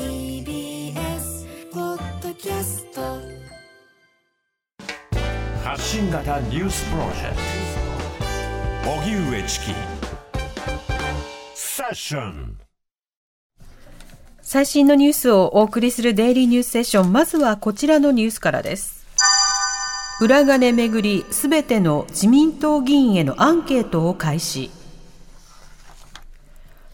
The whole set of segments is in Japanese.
TBS ポッドキャスト発信型ニュースプロジェクト荻上チキセッション最新のニュースをお送りするデイリーニュースセッション。まずはこちらのニュースからです。裏金めぐり、すべての自民党議員へのアンケートを開始。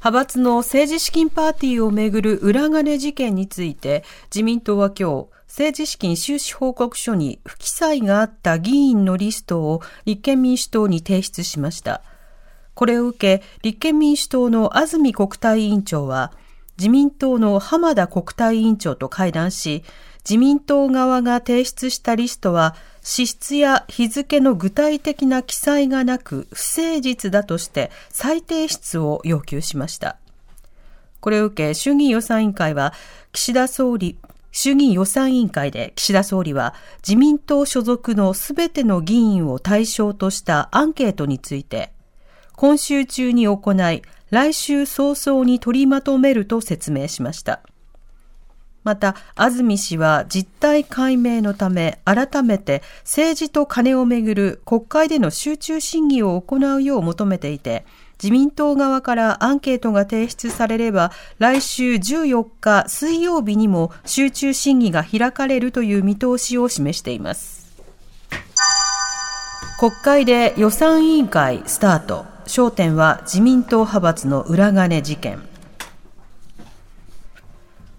派閥の政治資金パーティーをめぐる裏金事件について、自民党は今日、政治資金収支報告書に不記載があった議員のリストを立憲民主党に提出しました。これを受け、立憲民主党の安住国対委員長は、自民党の浜田国対委員長と会談し、自民党側が提出したリストは、支出や日付の具体的な記載がなく、不誠実だとして再提出を要求しました。これを受け、衆議院予算委員会は、岸田総理、衆議院予算委員会で岸田総理は、自民党所属のすべての議員を対象としたアンケートについて、今週中に行い、来週早々に取りまとめると説明しました。また、安住氏は実態解明のため、改めて政治と金をめぐる国会での集中審議を行うよう求めていて、自民党側からアンケートが提出されれば、来週14日水曜日にも集中審議が開かれるという見通しを示しています。国会で予算委員会スタート。焦点は自民党派閥の裏金事件。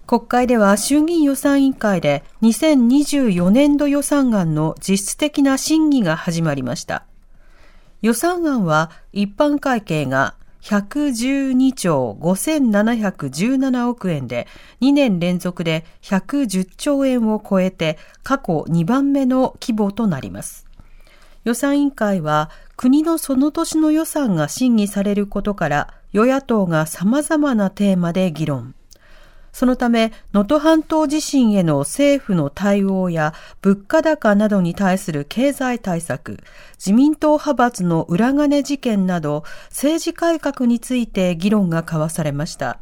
国会では衆議院予算委員会で2024年度予算案の実質的な審議が始まりました。予算案は一般会計が112兆5717億円で2年連続で110兆円を超えて過去2番目の規模となります。予算委員会は国のその年の予算が審議されることから与野党が様々なテーマで議論。そのため、能登半島地震への政府の対応や物価高などに対する経済対策、自民党派閥の裏金事件など政治改革について議論が交わされました。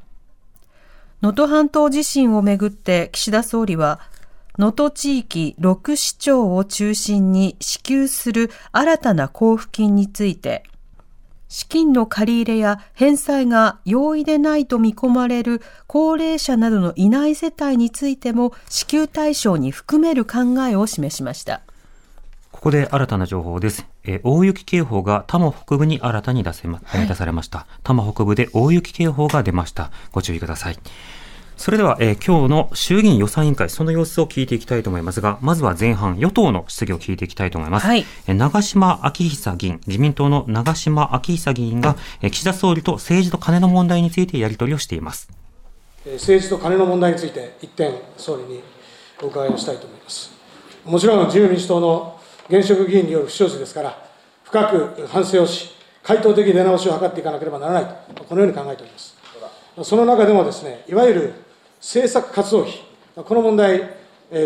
能登半島地震をめぐって岸田総理は、能登地域6市町を中心に支給する新たな交付金について、資金の借り入れや返済が容易でないと見込まれる高齢者などのいない世帯についても支給対象に含める考えを示しました。ここで新たな情報です。えー大雪警報が多摩北部に新たに出せま、出されました。多摩北部で大雪警報が出ました。ご注意ください。それでは、えー今日の衆議院予算委員会、その様子を聞いていきたいと思いますが、まずは前半、与党の質疑を聞いていきたいと思います。はいえー長島昭久議員、自民党の長島昭久議員が、えー岸田総理と政治と金の問題についてやり取りをしています。えー政治と金の問題について、一点、総理にお伺いをしたいと思います。もちろん、自由民主党の現職議員による不祥事ですから、深く反省をし、回答的出直しを図っていかなければならないと、このように考えております。その中でもですね、いわゆる政策活動費、この問題、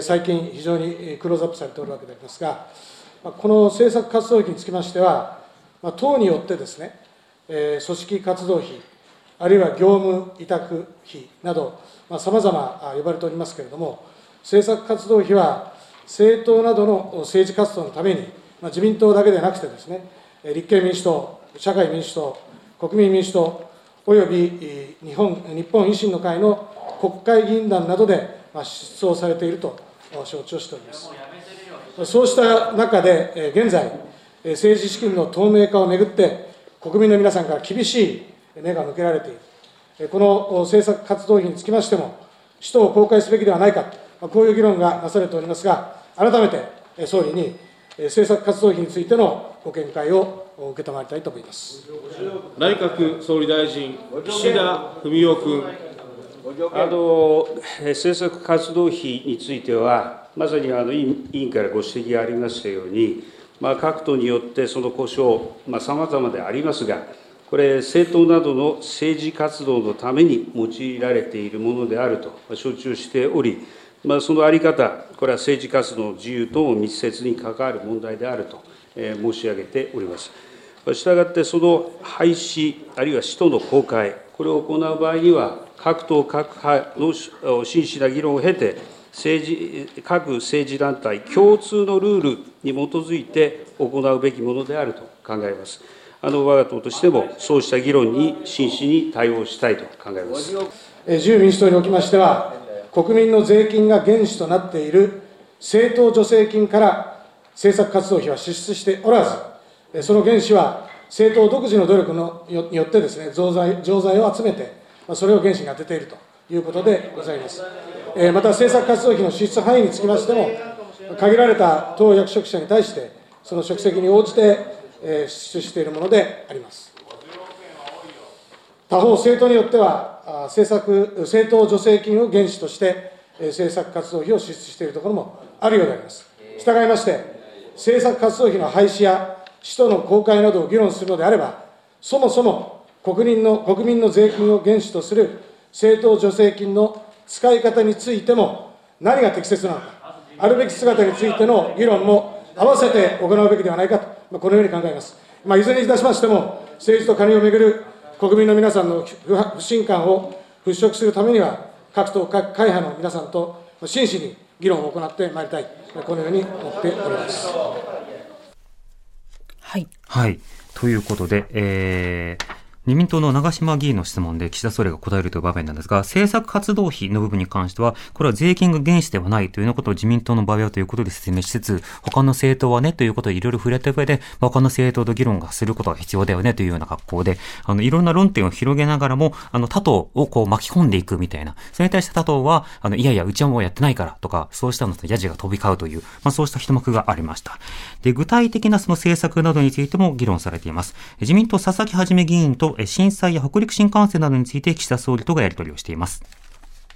最近、非常にクローズアップされておるわけでありますが、この政策活動費につきましては、党によってですね、組織活動費、あるいは業務委託費など、さまざ、ま呼ばれておりますけれども、政策活動費は政党などの政治活動のために、自民党だけでなくてですね、立憲民主党、社会民主党、国民民主党、および日本日本維新の会の国会議員団などで出をされていると承知をしております。そうした中で、現在、政治資金の透明化をめぐって、国民の皆さんから厳しい目が向けられている、この政策活動費につきましても、使途を公開すべきではないか、こういう議論がなされておりますが、改めて総理に政策活動費についてのご見解を受け止まりたいと思います。内閣総理大臣、岸田文雄君。あの政策活動費については、まさにあの委員からご指摘がありましたように、まあ、各党によってその故障、さまざ、までありますが、これ、政党などの政治活動のために用いられているものであると承知をしており、まあ、その在り方、これは政治活動の自由とも密接に関わる問題であると申し上げております。したがって、その廃止、あるいは使途の公開、これを行う場合には、各党各派の真摯な議論を経て、政治各政治団体共通のルールに基づいて行うべきものであると考えます。あの我が党としても、そうした議論に真摯に対応したいと考えます。自由民主党におきましては、国民の税金が原資となっている政党助成金から政策活動費は支出しておらず、その原資は政党独自の努力のによってですね、増財錠剤を集めて、それを原資に充てているということでございます。また政策活動費の支出範囲につきましても、限られた党役職者に対して、その職責に応じて支出しているものであります。他方、政党によっては、政策、政党助成金を原資として、政策活動費を支出しているところもあるようであります。従いまして、政策活動費の廃止や使途の公開などを議論するのであれば、そもそも国民の国民の税金を原資とする政党助成金の使い方についても、何が適切なのか、あるべき姿についての議論も合わせて行うべきではないかとこのように考えます。まあ、いずれにいたしましても、政治と金をめぐる国民の皆さんの不信感を払拭するためには、各党、各会派の皆さんと真摯に議論を行ってまいりたい、このように思っております。はい。はい。ということで、えー、自民党の長島議員の質問で岸田総理が答えるという場面なんですが、政策活動費の部分に関しては、これは税金が原資ではないというようなことを自民党の場合はということで説明しつつ、他の政党はねということをいろいろ触れた上で、他の政党と議論がすることが必要だよねというような格好で、あの、いろんな論点を広げながらも、あの、他党をこう巻き込んでいくみたいな、それに対して他党は、あの、いやいや、うちはもうやってないからとか、そうしたのとヤジが飛び交うという、まあそうした一幕がありました。で、具体的なその政策などについても議論されています。自民党佐々木はじめ議員と震災や北陸新幹線などについて岸田総理とがやり取りをしています。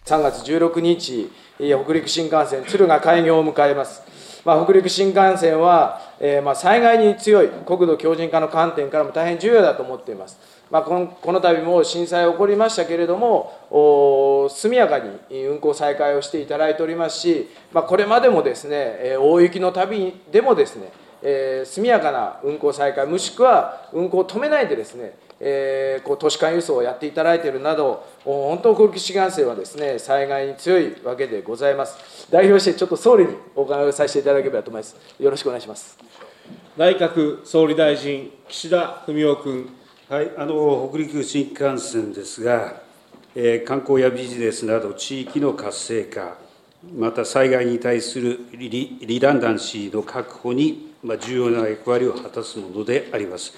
3月16日、北陸新幹線、敦賀開業を迎えます。まあ、北陸新幹線は、えー、まあ災害に強い国土強靭化の観点からも大変重要だと思っています。まあ、このこの度も震災起こりましたけれども、速やかに運行再開をしていただいておりますし、まあ、これまでもですね、大雪の旅でもですね、えー、速やかな運行再開、もしくは運行を止めないでですね、えー、こう都市間輸送をやっていただいているなど、本当、国士幹線はですね災害に強いわけでございます。代表してちょっと総理にお伺いをさせていただければと思います。よろしくお願いします。内閣総理大臣、岸田文雄君。はい、あの北陸新幹線ですが、えー、観光やビジネスなど地域の活性化、また災害に対するリリダンダンシーの確保に、まあ、重要な役割を果たすものであります。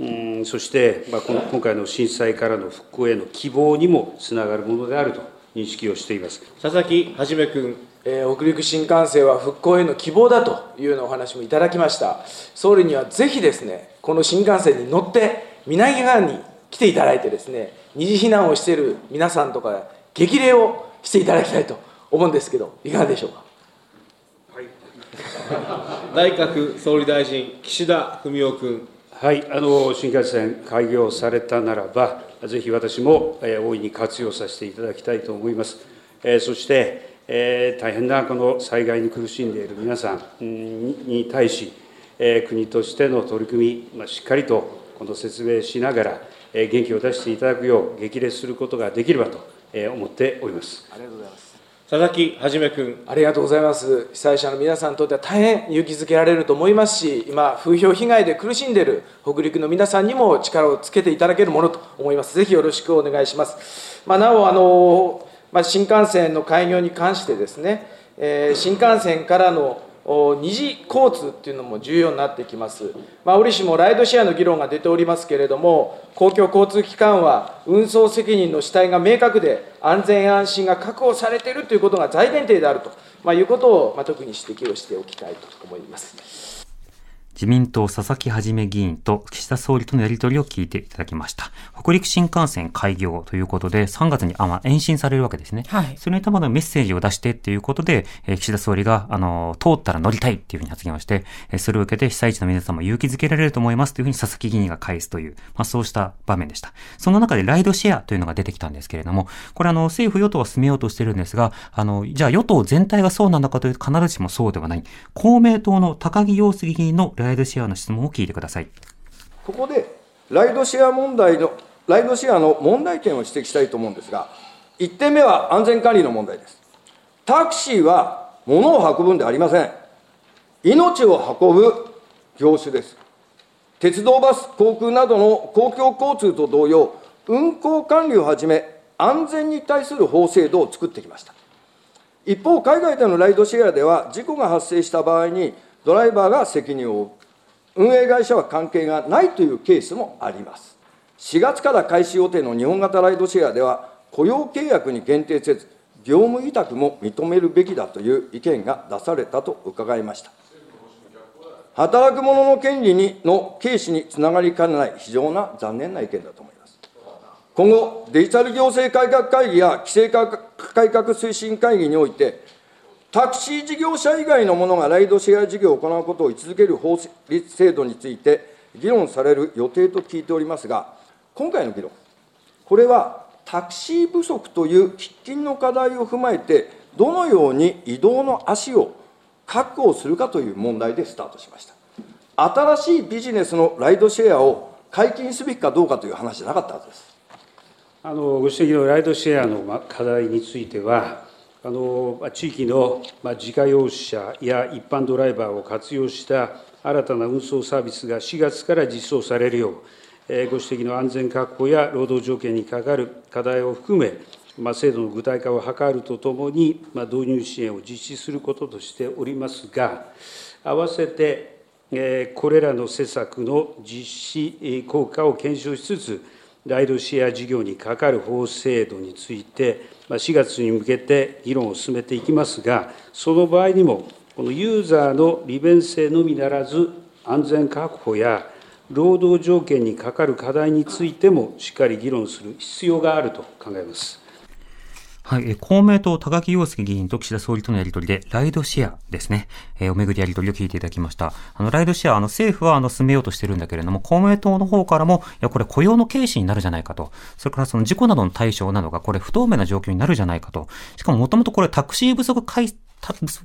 うんそして、まあ、この今回の震災からの復興への希望にもつながるものであると認識をしています佐々木はじめ君。えー、北陸新幹線は復興への希望だというようなお話もいただきました。総理にはぜひですね、この新幹線に乗って、南側に来ていただいてですね、二次避難をしている皆さんとか、激励をしていただきたいと思うんですけど、いかがでしょうか？はい、内閣総理大臣、岸田文雄君。はい、あの新幹線開業されたならば、ぜひ私も、えー、大いに活用させていただきたいと思います。えー、そして、えー、大変なこの災害に苦しんでいる皆さんに対し、えー、国としての取り組み、まあ、しっかりとこの説明しながら、えー、元気を出していただくよう激励することができればと、えー、思っております。ありがとうございます。佐々木はじめ君。ありがとうございます。被災者の皆さんにとっては大変勇気づけられると思いますし今風評被害で苦しんでいる北陸の皆さんにも力をつけていただけるものと思います。ぜひよろしくお願いします、まあ、なおあの、まあ、新幹線の開業に関してですね、えー、新幹線からの二次交通っていうのも重要になってきます、まあ、折しもライドシェアの議論が出ておりますけれども、公共交通機関は運送責任の主体が明確で、安全安心が確保されているということが大前提であると、まあ、いうことを、まあ、特に指摘をしておきたいと思います。自民党佐々木はじめ議員と岸田総理とのやり取りを聞いていただきました。北陸新幹線開業ということで、3月にあ、まあ、延伸されるわけですね。はいそれにたまのメッセージを出してっていうことで、えー岸田総理が、あの、通ったら乗りたいっていうふうに発言をして、えーそれを受けて被災地の皆さんも勇気づけられると思いますというふうに佐々木議員が返すという、まあ、そうした場面でした。その中でライドシェアというのが出てきたんですけれども、これあの、政府与党は進めようとしてるんですが、あの、じゃあ与党全体がそうなのかというと必ずしもそうではない。公明党の高木陽介議員のライドシェアの質問を聞いてください。ここでライドシェア問題の、ライドシェアの問題点を指摘したいと思うんですが、1点目は安全管理の問題です。タクシーは物を運ぶんでありません。命を運ぶ業種です。鉄道、バス、航空などの公共交通と同様、運行管理をはじめ、安全に対する法制度を作ってきました。一方、海外でのライドシェアでは、事故が発生した場合に、ドライバーが責任を負う。運営会社は関係がないというケースもあります。4月から開始予定の日本型ライドシェアでは、雇用契約に限定せず、業務委託も認めるべきだという意見が出されたと伺いました。働く者の権利にの軽視につながりかねない非常な残念な意見だと思います。今後、デジタル行政改革会議や規制改革推進会議において、タクシー事業者以外の者がライドシェア事業を行うことを位置づける法律制度について議論される予定と聞いておりますが、今回の議論、これはタクシー不足という喫緊の課題を踏まえて、どのように移動の足を確保するかという問題でスタートしました。新しいビジネスのライドシェアを解禁すべきかどうかという話じゃなかったはずです。あのご指摘のライドシェアの課題については、地域の自家用車や一般ドライバーを活用した新たな運送サービスが4月から実装されるよう、えご指摘の安全確保や労働条件にかかる課題を含め、ま、制度の具体化を図るとともに、ま、導入支援を実施することとしておりますが、合わせて、えこれらの施策の実施効果を検証しつつ、ライドシェア事業にかかる法制度について、4月に向けて議論を進めていきますが、その場合にも、このユーザーの利便性のみならず、安全確保や労働条件にかかる課題についても、しっかり議論する必要があると考えます。はい、公明党高木陽介議員と岸田総理とのやり取りで、ライドシェアですね。えーおめぐりやり取りを聞いていただきました。あの、ライドシェア、あの、政府は、あの、進めようとしてるんだけれども、公明党の方からも、いや、これ雇用の軽視になるじゃないかと。それから、その事故などの対象などが、これ不透明な状況になるじゃないかと。しかも、もともとこれタクシー不足解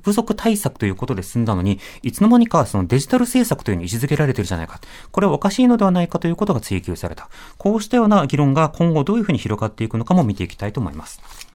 不足対策ということで済んだのに、いつの間にかそのデジタル政策というのに位置づけられてるじゃないか。これはおかしいのではないかということが追求された。こうしたような議論が今後どういうふうに広がっていくのかも見ていきたいと思います。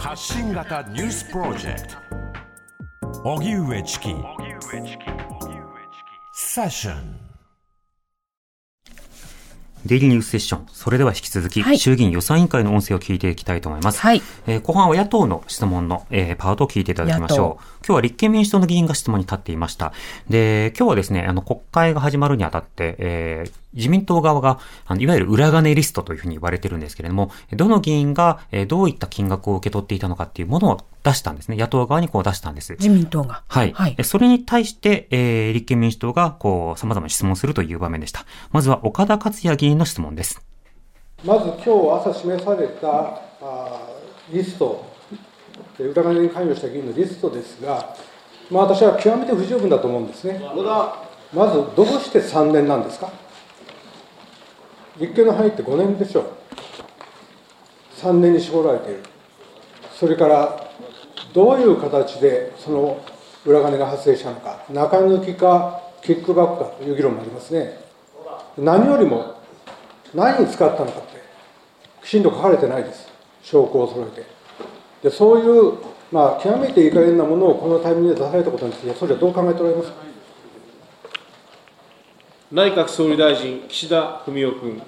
発信型ニュースプロジェクト。荻上チキ。セッションデイリーニュースセッション。それでは引き続き、はい衆議院予算委員会の音声を聞いていきたいと思います。はいえー後半は野党の質問の、えーパートを聞いていただきましょう。今日は立憲民主党の議員が質問に立っていました。で、今日はですね、あの、国会が始まるにあたって、えー自民党側が、あのいわゆる裏金リストというふうに言われてるんですけれども、どの議員が、えーどういった金額を受け取っていたのかっていうものを出したんですね。野党側にこう出したんです。自民党が。はい。はいえ。それに対して、えー立憲民主党が、こう、様々な質問するという場面でした。まずは、岡田克也議員の質問です。まず今日朝示されたあーリスト、え裏金に関与した議員のリストですが、まあ、私は極めて不十分だと思うんですね。まず、どうして3年なんですか？立憲の範囲って5年でしょう。3年に絞られている。それから、どういう形でその裏金が発生したのか、中抜きか、キックバックかという議論もありますね。何よりも何に使ったのかって、きちんと書かれてないです、証拠を揃えて。でそういう、まあ、極めていい加減なものをこのタイミングで出されたことについて、総理はどう考えておられますか？内閣総理大臣、岸田文雄君。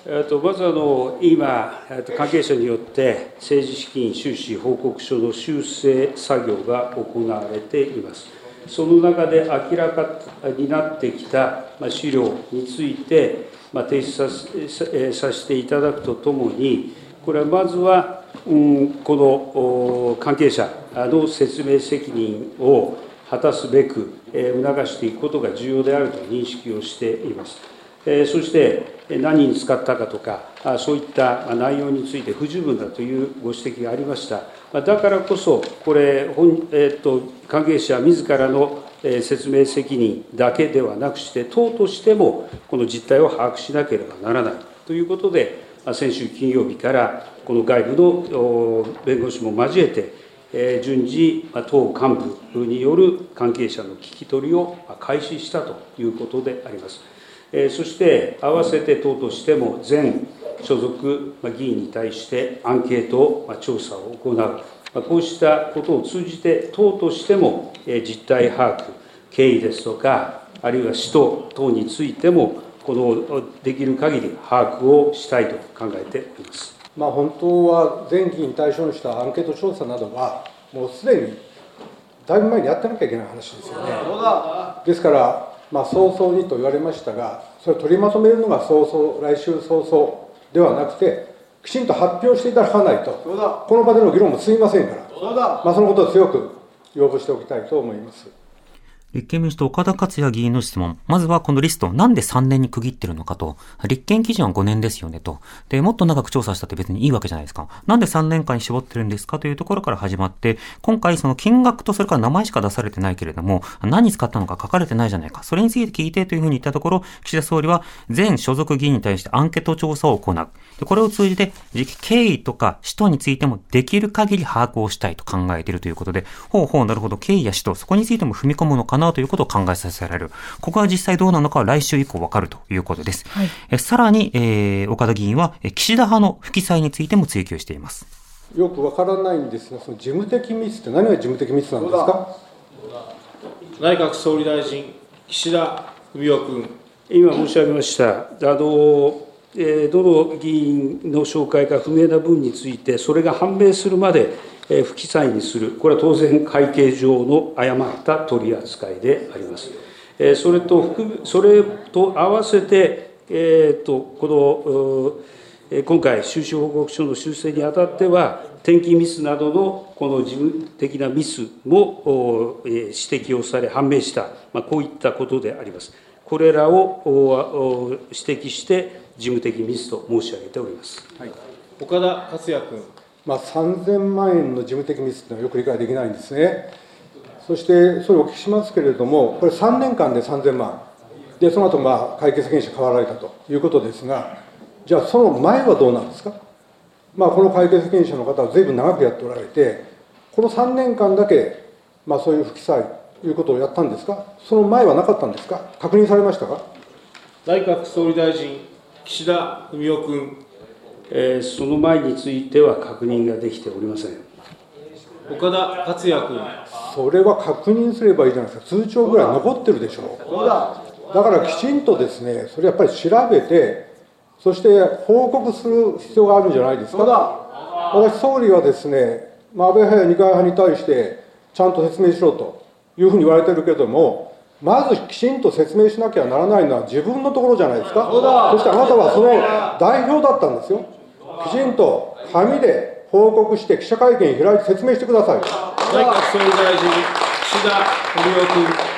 えっとまずあの、今、えっと関係者によって政治資金収支報告書の修正作業が行われています。その中で明らかになってきた資料について、ま、提出させさせていただくとともに、これはまずは、うん、この関係者の説明責任を果たすべく、え促していくことが重要であると認識をしています。そして、何に使ったかとか、そういった内容について不十分だというご指摘がありました。だからこそ、これ、本えっと関係者自らの説明責任だけではなくして、党としてもこの実態を把握しなければならないということで、先週金曜日から、この外部の弁護士も交えて、順次、党幹部による関係者の聞き取りを開始したということであります。えーそして、合わせて党としても、全所属まあ議員に対してアンケートまあ調査を行う、まあこうしたことを通じて、党としてもえー実態把握、経緯ですとか、あるいは使途等についても、このできる限り把握をしたいと考えております。まあ、本当は全議員対象にしたアンケート調査などは、もうすでにだいぶ前にやってなきゃいけない話ですよね。ですから、まあ、早々にと言われましたが、それを取りまとめるのが早々、来週早々ではなくて、きちんと発表していただかないと、この場での議論も進みませんから、まあ、そのことを強く要望しておきたいと思います。立憲民主党岡田克也議員の質問。まずはこのリストなんで3年に区切ってるのかと。立憲基準は5年ですよねと。で、もっと長く調査したって別にいいわけじゃないですか。なんで3年間に絞ってるんですかというところから始まって、今回その金額とそれから名前しか出されてないけれども、何使ったのか書かれてないじゃないか。それについて聞いてというふうに言ったところ、岸田総理は全所属議員に対してアンケート調査を行う。でこれを通じて、経緯とか使途についてもできる限り把握をしたいと考えているということで、ほうほうなるほど経緯や使途、そこについても踏み込むのかなということを考えさせられる。ここは実際どうなのかは来週以降わかるということです。はいえさらに、えー岡田議員は、え岸田派の不記載についても追及しています。よくわからないんですが、その事務的ミスって何が事務的ミスなんですか？内閣総理大臣、岸田文雄君。今申し上げました、あのえーどの議員の紹介か不明な分について、それが判明するまでえー不記載にする、これは当然、会計上の誤った取り扱いであります。えそれと含むそれと合わせて、えーとこのえ今回、収支報告書の修正にあたっては、転記ミスなどのこの事務的なミスもえ指摘をされ、判明した、まあ、こういったことであります。これらを指摘して、事務的ミスと申し上げております。岡田克也君。まあ、3000万円の事務的ミスというのはよく理解できないんですね。そして、それお聞きしますけれども、これ3年間で3000万。で、その後、まあ、会計責任者変わられたということですが、じゃあ、その前はどうなんですか？まあ、この会計責任者の方はずいぶん長くやっておられて、この3年間だけ、まあ、そういう不記載ということをやったんですか？その前はなかったんですか？確認されましたか？内閣総理大臣、岸田文雄君。えーその前については確認ができておりません。岡田克也君。それは確認すればいいじゃないですか、通帳ぐらい残ってるでしょう。だからきちんとですね、それやっぱり調べて、そして報告する必要があるんじゃないですか。私、総理はですね、まあ、安倍派や二階派に対して、ちゃんと説明しろというふうに言われてるけども、まずきちんと説明しなきゃならないのは自分のところじゃないですか。そしてあなたはその代表だったんですよ。きちんと紙で報告して記者会見開いて説明してください。内閣総理大臣、岸田文雄君。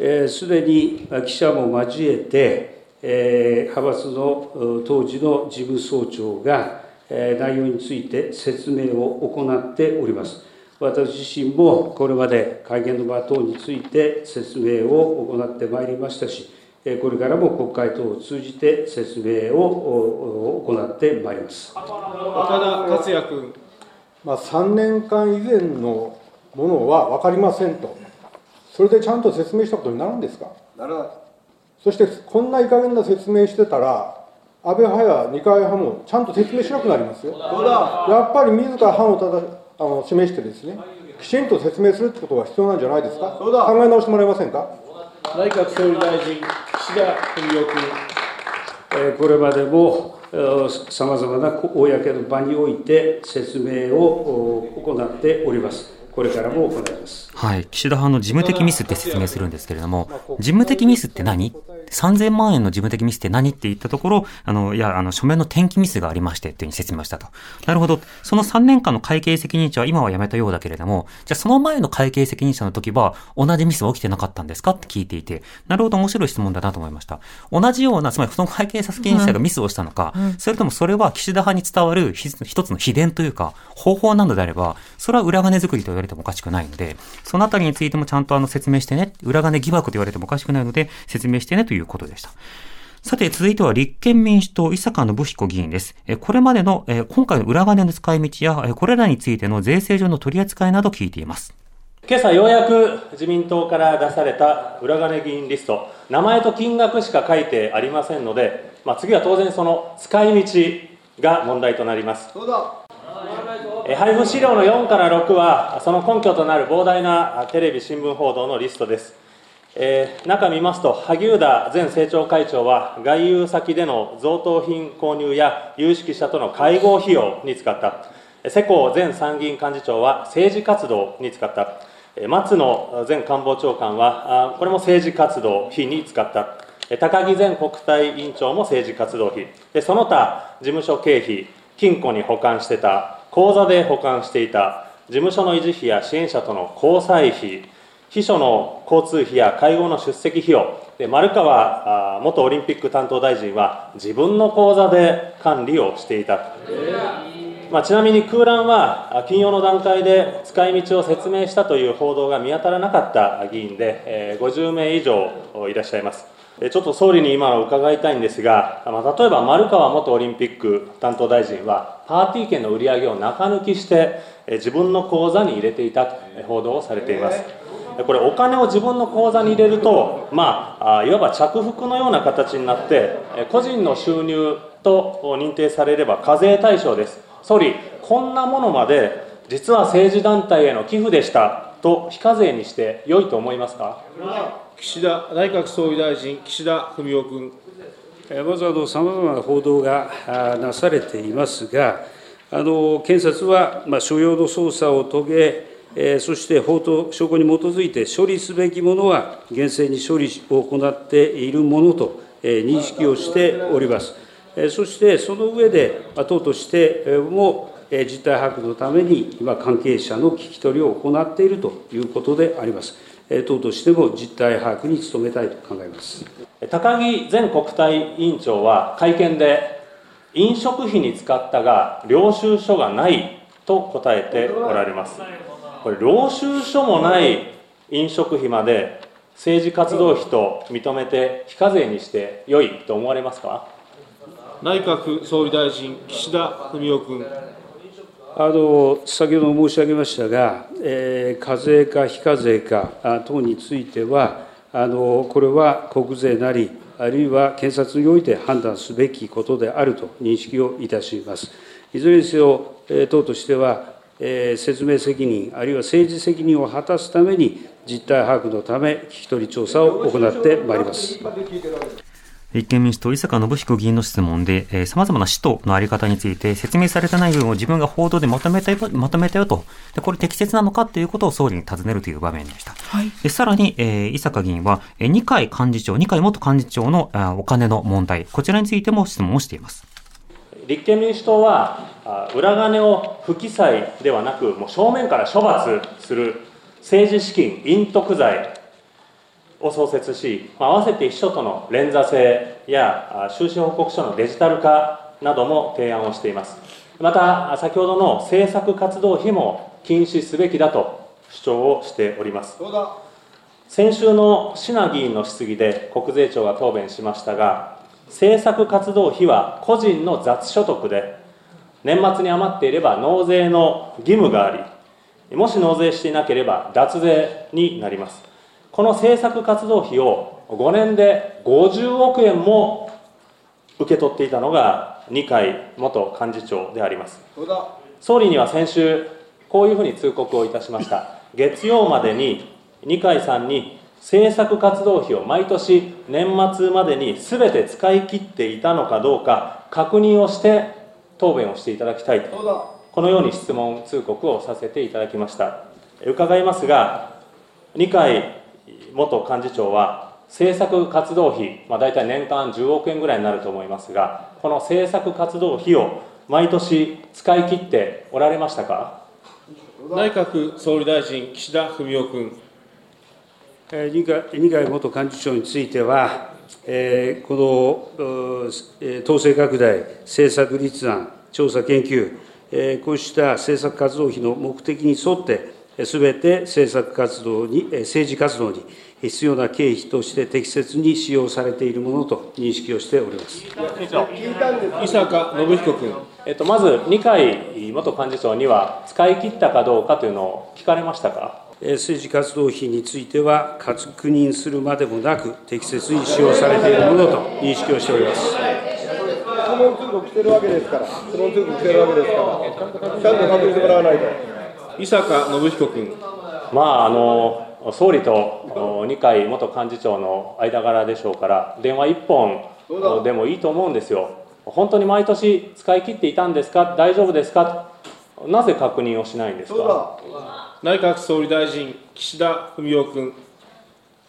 えーすでに記者も交えて、えー派閥の当時の事務総長が、えー内容について説明を行っております。私自身もこれまで会見の場等について説明を行ってまいりましたし、これからも国会等を通じて説明を行ってまいります。岡田克也君。まあ、3年間以前のものは分かりませんと、それでちゃんと説明したことになるんですか？ならない。そして、こんないい加減な説明してたら、安倍派や二階派もちゃんと説明しなくなりますよ。やっぱり自ら派をただあの示してですね、きちんと説明するってことが必要なんじゃないですか、考え直してもらえませんか？内閣総理大臣、岸田文雄君。えーこれまでもさまざまな公の場において説明を行っております。これからも行います。はい。岸田派の事務的ミスって説明するんですけれども、事務的ミスって何 ?3000 万円の事務的ミスって何って言ったところ、あの、いや、あの、書面の転記ミスがありましてっていうふうに説明をしたと。なるほど。その3年間の会計責任者は今は辞めたようだけれども、じゃあその前の会計責任者の時は同じミスは起きてなかったんですかって聞いていて、なるほど面白い質問だなと思いました。同じような、つまりその会計責任者がミスをしたのか、それともそれは岸田派に伝わるひ一つの秘伝というか、方法なのであれば、それは裏金作りと言われてもおかしくないので、そのあたりについてもちゃんとあの説明してね、裏金疑惑と言われてもおかしくないので、説明してねということでした。さて、続いては立憲民主党、伊坂信彦議員です。えこれまでの、え今回の裏金の使い道や、えこれらについての税制上の取り扱いなど聞いています。今朝ようやく自民党から出された裏金議員リスト、名前と金額しか書いてありませんので、まあ、次は当然その使い道が問題となります。え配布資料の4から6は、その根拠となる膨大なテレビ、新聞報道のリストです。えー中見ますと、萩生田前政調会長は、外遊先での贈答品購入や有識者との会合費用に使った、世耕前参議院幹事長は政治活動に使った、松野前官房長官は、これも政治活動費に使った、高木前国対委員長も政治活動費、でその他、事務所経費、金庫に保管してた、口座で保管していた、事務所の維持費や支援者との交際費、秘書の交通費や会合の出席費用、で丸川元オリンピック担当大臣は、自分の口座で管理をしていた。まあ、ちなみに空欄は金曜の段階で使い道を説明したという報道が見当たらなかった議員で、えー50名以上いらっしゃいます。ちょっと総理に今の伺いたいんですが、まあ、例えば丸川元オリンピック担当大臣は、パーティー券の売り上げを中抜きして、自分の口座に入れていたと報道をされています。でこれ、お金を自分の口座に入れると、まあ、あいわば着服のような形になって、えー個人の収入と認定されれば課税対象です。総理、こんなものまで実は政治団体への寄付でしたと非課税にして良いと思いますか？岸田内閣総理大臣、岸田文雄君。えーまずあの、さまざまな報道があなされていますが、あの検察は、まあ、所要の捜査を遂げ、えーそして法と証拠に基づいて処理すべきものは厳正に処理を行っているものと、えー認識をしております。えーそしてその上で、党としても、えー実態把握のために、今、関係者の聞き取りを行っているということであります。えー党としても実態把握に努めたいと考えます。高木前国対委員長は会見で、飲食費に使ったが、領収書がないと答えておられます。これ、領収書もない飲食費まで政治活動費と認めて非課税にして良いと思われますか？内閣総理大臣、岸田文雄君。あの先ほど申し上げましたが、えー課税か非課税かあ等については、あのこれは国税なり、あるいは検察において判断すべきことであると認識をいたします。いずれにせよ、えー党としては、えー説明責任、あるいは政治責任を果たすために、実態把握のため、聞き取り調査を行ってまいります。立憲民主党、伊坂信彦議員の質問で、えー、様々な使途のあり方について説明されてない部分を自分が報道でまとめたよまとめたよと。で、これ適切なのかっていうことを総理に尋ねるという場面でした。はい。で、さらに、えー、伊坂議員は、えー、二階幹事長、二階元幹事長のあーお金の問題、こちらについても質問をしています。立憲民主党はあ裏金を不記載ではなくもう正面から処罰する政治資金隠匿罪を創設し、まあ合わせて秘書との連座制やあ収支報告書のデジタル化なども提案をしています。また先ほどの政策活動費も禁止すべきだと主張をしております。先週の椎名議員の質疑で国税庁が答弁しましたが政策活動費は個人の雑所得で年末に余っていれば納税の義務がありもし納税していなければ脱税になります。この政策活動費を5年で50億円も受け取っていたのが二階元幹事長であります。総理には先週こういうふうに通告をいたしました。月曜までに二階さんに政策活動費を毎年年末までに全て使い切っていたのかどうか確認をして答弁をしていただきたいと。このように質問通告をさせていただきました。伺いますが二階元幹事長は政策活動費、まあ、大体年間10億円ぐらいになると思いますがこの政策活動費を毎年使い切っておられましたか？内閣総理大臣、岸田文雄君。二階二階元幹事長については、えー、この統制拡大、政策立案、調査研究、えー、こうした政策活動費の目的に沿って、すべて政策活動に、政治活動に必要な経費として適切に使用されているものと認識をしております。伊坂信彦君。えっと、まず、二階元幹事長には、使い切ったかどうかというのを聞かれましたか？政治活動費については、確認するまでもなく、適切に使用されているものと認識をしております。質問通告してるわけですから、質問通告してるわけですから、ちゃんと確認してもらわないと。伊坂信彦君。まあ、あの総理と二階元幹事長の間柄でしょうから電話1本でもいいと思うんですよ本当に毎年使い切っていたんですか？大丈夫ですか？なぜ確認をしないんですか？内閣総理大臣岸田文雄君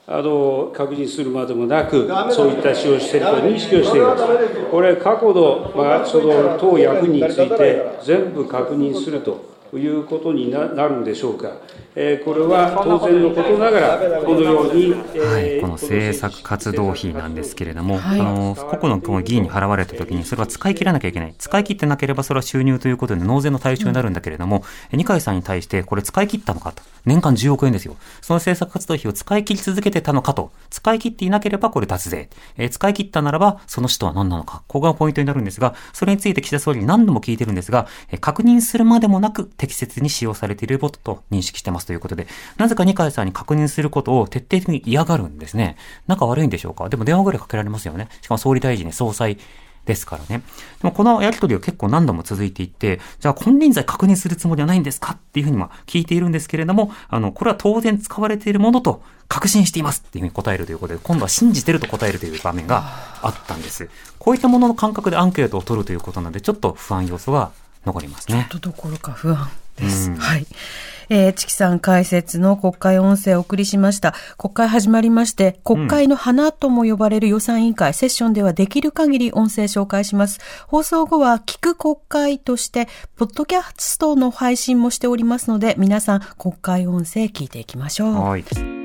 あの確認するまでもなく、そういった使用していると認識をしています。これ、過去の,、まあその党役について全部確認するということになるんでしょうか。えこれは当然のことながら、このように、はい、この政策活動費なんですけれども、はい、あの個々のこの議員に払われたときに、それは使い切らなきゃいけない、使い切ってなければそれは収入ということで納税の対象になるんだけれども、うん、二階さんに対して、これ使い切ったのかと、年間10億円ですよ、その政策活動費を使い切り続けてたのかと、使い切っていなければこれ脱税、えー、使い切ったならば、その人は何なのか、ここがポイントになるんですが、それについて岸田総理に何度も聞いてるんですが、えー、確認するまでもなく適切に使用されていることと認識してますということで、なぜか二階さんに確認することを徹底的に嫌がるんですね。仲悪いんでしょうか？でも電話ぐらいかけられますよね。しかも総理大臣ね、総裁ですからね。でもこのやりとりは結構何度も続いていって、じゃあ金輪際確認するつもりはないんですか？っていうふうにま聞いているんですけれども、あの、これは当然使われているものと確信していますっていうふうに答えるということで、今度は信じてると答えるという場面があったんです。こういったものの感覚でアンケートを取るということなので、ちょっと不安要素が残りますね。ちょっとどころか不安です。はい。えー、チキさん解説の国会音声をお送りしました。国会始まりまして、国会の花とも呼ばれる予算委員会、うん、セッションではできる限り音声紹介します。放送後は聞く国会として、ポッドキャストの配信もしておりますので、皆さん国会音声聞いていきましょう。はい。